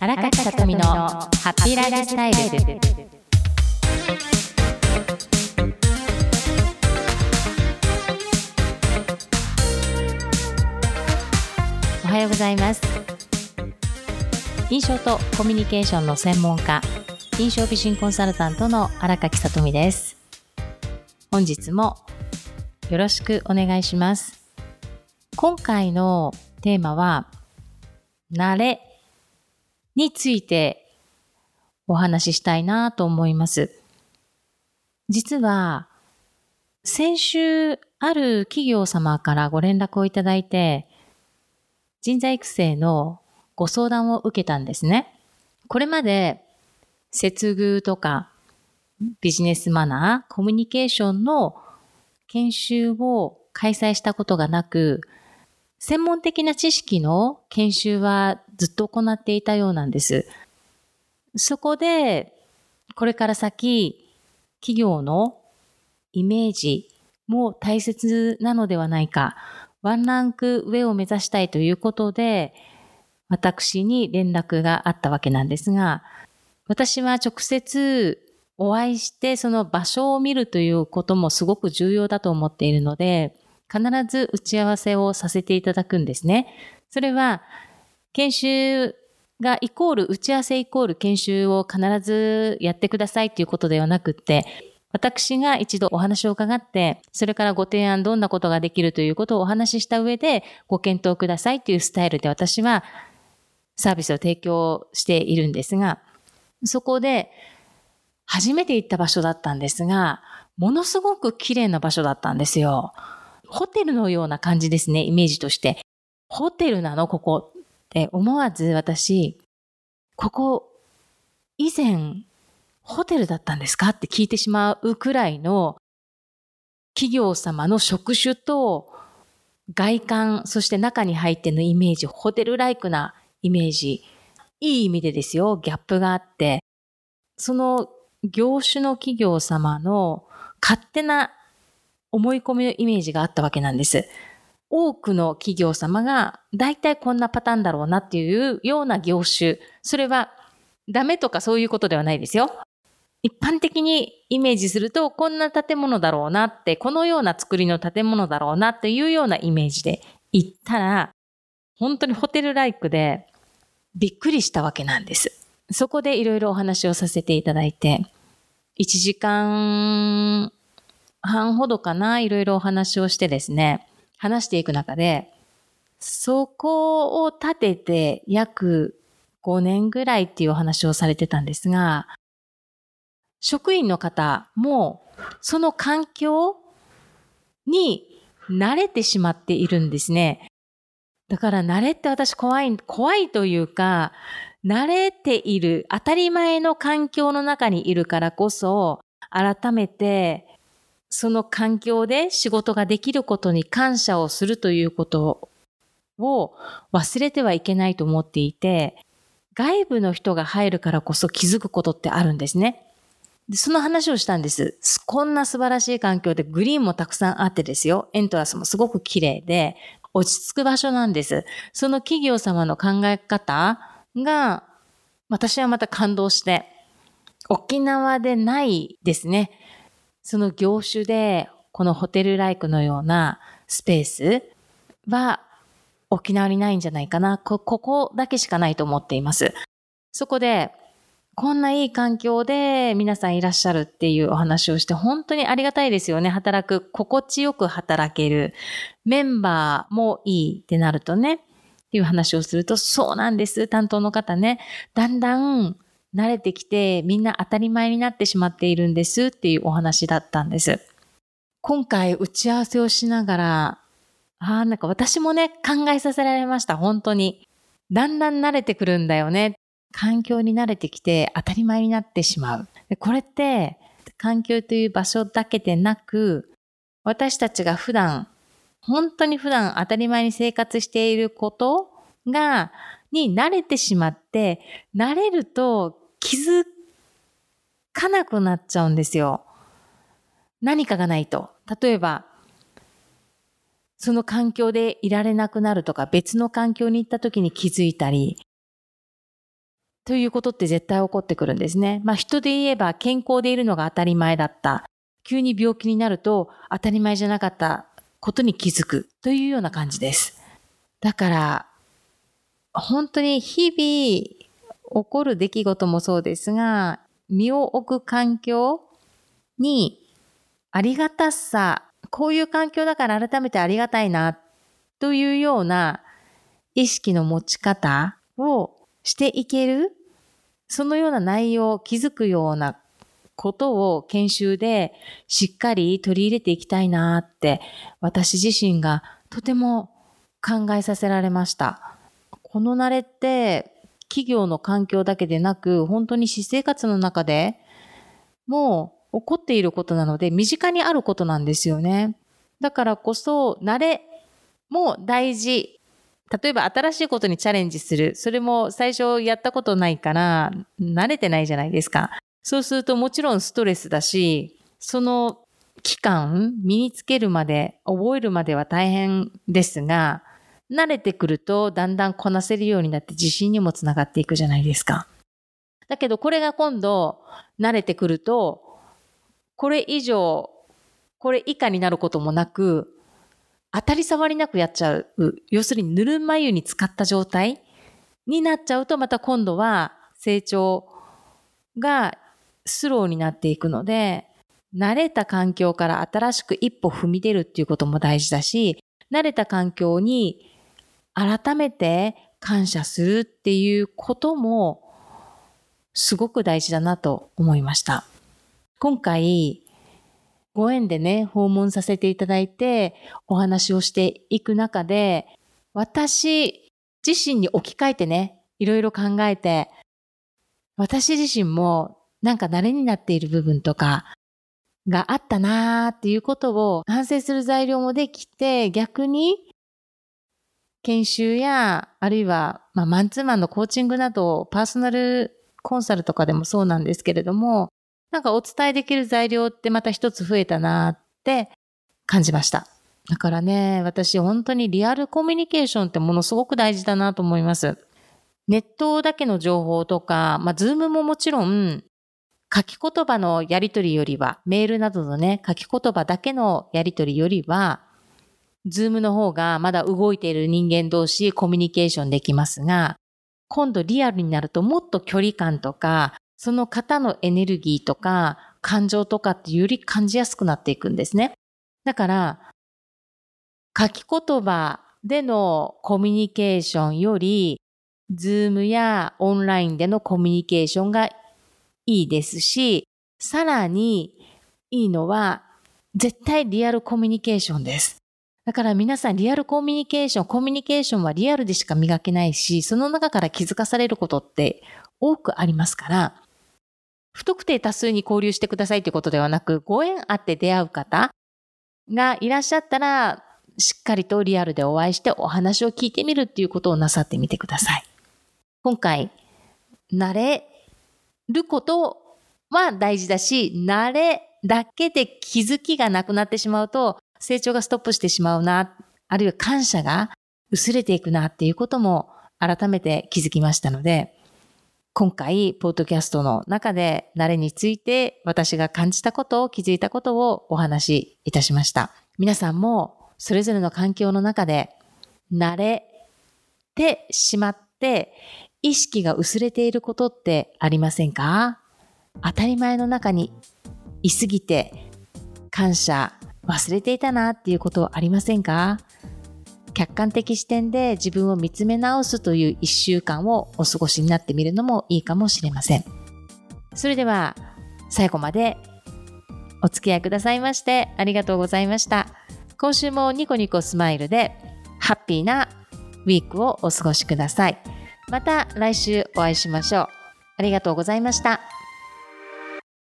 荒垣さとみのハッピーライフスタイル。おはようございます。印象とコミュニケーションの専門家印象美人コンサルタントの荒垣さとみです。本日もよろしくお願いします。今回のテーマは慣れについてお話ししたいなと思います。実は、先週ある企業様からご連絡をいただいて、人材育成のご相談を受けたんですね。これまで、接遇とか、ビジネスマナー、コミュニケーションの研修を開催したことがなく、専門的な知識の研修はずっと行っていたようなんです。そこで、これから先、企業のイメージも大切なのではないか、ワンランク上を目指したいということで、私に連絡があったわけなんですが、私は直接お会いしてその場所を見るということもすごく重要だと思っているので、必ず打ち合わせをさせていただくんですね。それは、研修がイコール、打ち合わせイコール研修を必ずやってくださいということではなくって、私が一度お話を伺って、それからご提案どんなことができるということをお話しした上でご検討くださいというスタイルで私はサービスを提供しているんですが、そこで初めて行った場所だったんですが、ものすごく綺麗な場所だったんですよ。ホテルのような感じですね、イメージとして。ホテルなのここって思わず私、ここ、以前、ホテルだったんですかって聞いてしまうくらいの企業様の職種と外観、そして中に入ってのイメージ、ホテルライクなイメージ、いい意味でですよ、ギャップがあって、その業種の企業様の勝手な思い込みのイメージがあったわけなんです。多くの企業様が大体こんなパターンだろうなっていうような業種。それはダメとかそういうことではないですよ。一般的にイメージするとこんな建物だろうなって、このような作りの建物だろうなっていうようなイメージで行ったら、本当にホテルライクでびっくりしたわけなんです。そこでいろいろお話をさせていただいて、1時間半ほどかな、いろいろお話をしてですね、話していく中で、そこを立てて約5年ぐらいっていうお話をされてたんですが、職員の方もその環境に慣れてしまっているんですね。だから慣れって私怖い、怖いというか、慣れている当たり前の環境の中にいるからこそ、改めてその環境で仕事ができることに感謝をするということを忘れてはいけないと思っていて、外部の人が入るからこそ気づくことってあるんですね。でその話をしたんです。こんな素晴らしい環境でグリーンもたくさんあってですよ。エントラスもすごく綺麗で落ち着く場所なんです。その企業様の考え方が私はまた感動して、沖縄でないですね。その業種で、このホテルライクのようなスペースは沖縄にないんじゃないかな。こ、ここだけしかないと思っています。そこで、こんないい環境で皆さんいらっしゃるっていうお話をして本当にありがたいですよね。働く、心地よく働ける。メンバーもいいってなるとね。っていう話をすると、そうなんです。担当の方ね。だんだん慣れてきてみんな当たり前になってしまっているんですっていうお話だったんです。今回打ち合わせをしながら、ああ、なんか私もね、考えさせられました、本当に。だんだん慣れてくるんだよね。環境に慣れてきて当たり前になってしまう。これって、環境という場所だけでなく、私たちが普段、本当に普段当たり前に生活していることがに慣れてしまって、慣れると気づかなくなっちゃうんですよ。何かがないと。例えば、その環境でいられなくなるとか、別の環境に行った時に気づいたり、ということって絶対起こってくるんですね。まあ人で言えば健康でいるのが当たり前だった。急に病気になると当たり前じゃなかったことに気づくというような感じです。だから、本当に日々起こる出来事もそうですが、身を置く環境にありがたさ、こういう環境だから改めてありがたいなというような意識の持ち方をしていける、そのような内容を気づくようなことを研修でしっかり取り入れていきたいなって私自身がとても考えさせられました。この慣れって企業の環境だけでなく本当に私生活の中でもう起こっていることなので身近にあることなんですよね。だからこそ慣れも大事。例えば新しいことにチャレンジする。それも最初やったことないから慣れてないじゃないですか。そうするともちろんストレスだし、その期間、身につけるまで、覚えるまでは大変ですが、慣れてくるとだんだんこなせるようになって自信にもつながっていくじゃないですか。だけどこれが今度慣れてくると、これ以上、これ以下になることもなく、当たり障りなくやっちゃう。要するにぬるま湯に使った状態になっちゃうとまた今度は成長がスローになっていくので、慣れた環境から新しく一歩踏み出るっていうことも大事だし、慣れた環境に改めて感謝するっていうこともすごく大事だなと思いました。今回、ご縁でね、訪問させていただいてお話をしていく中で、私自身に置き換えてね、いろいろ考えて、私自身もなんか慣れになっている部分とかがあったなーっていうことを反省する材料もできて、逆に研修や、あるいは、まあ、マンツーマンのコーチングなど、パーソナルコンサルとかでもそうなんですけれども、なんかお伝えできる材料ってまた一つ増えたなって感じました。だからね、私本当にリアルコミュニケーションってものすごく大事だなと思います。ネットだけの情報とか、まあ、 Zoom ももちろん書き言葉のやりとりよりは、メールなどのね、書き言葉だけのやりとりよりは、Zoom の方がまだ動いている人間同士コミュニケーションできますが、今度リアルになるともっと距離感とか、その方のエネルギーとか、感情とかってより感じやすくなっていくんですね。だから、書き言葉でのコミュニケーションより、 Zoom やオンラインでのコミュニケーションがいいですし、さらにいいのは、絶対リアルコミュニケーションです。だから皆さんリアルコミュニケーション、コミュニケーションはリアルでしか磨けないし、その中から気づかされることって多くありますから、不特定多数に交流してくださいということではなく、ご縁あって出会う方がいらっしゃったら、しっかりとリアルでお会いしてお話を聞いてみるっていうことをなさってみてください。今回、慣れることは大事だし、慣れだけで気づきがなくなってしまうと、成長がストップしてしまうな、あるいは感謝が薄れていくなっていうことも改めて気づきましたので、今回、ポッドキャストの中で慣れについて私が感じたことを気づいたことをお話しいたしました。皆さんもそれぞれの環境の中で慣れてしまって意識が薄れていることってありませんか？当たり前の中にいすぎて感謝忘れていたなっていうことありませんか？客観的視点で自分を見つめ直すという一週間をお過ごしになってみるのもいいかもしれません。それでは最後までお付き合いくださいましてありがとうございました。今週もニコニコスマイルでハッピーなウィークをお過ごしください。また来週お会いしましょう。ありがとうございました。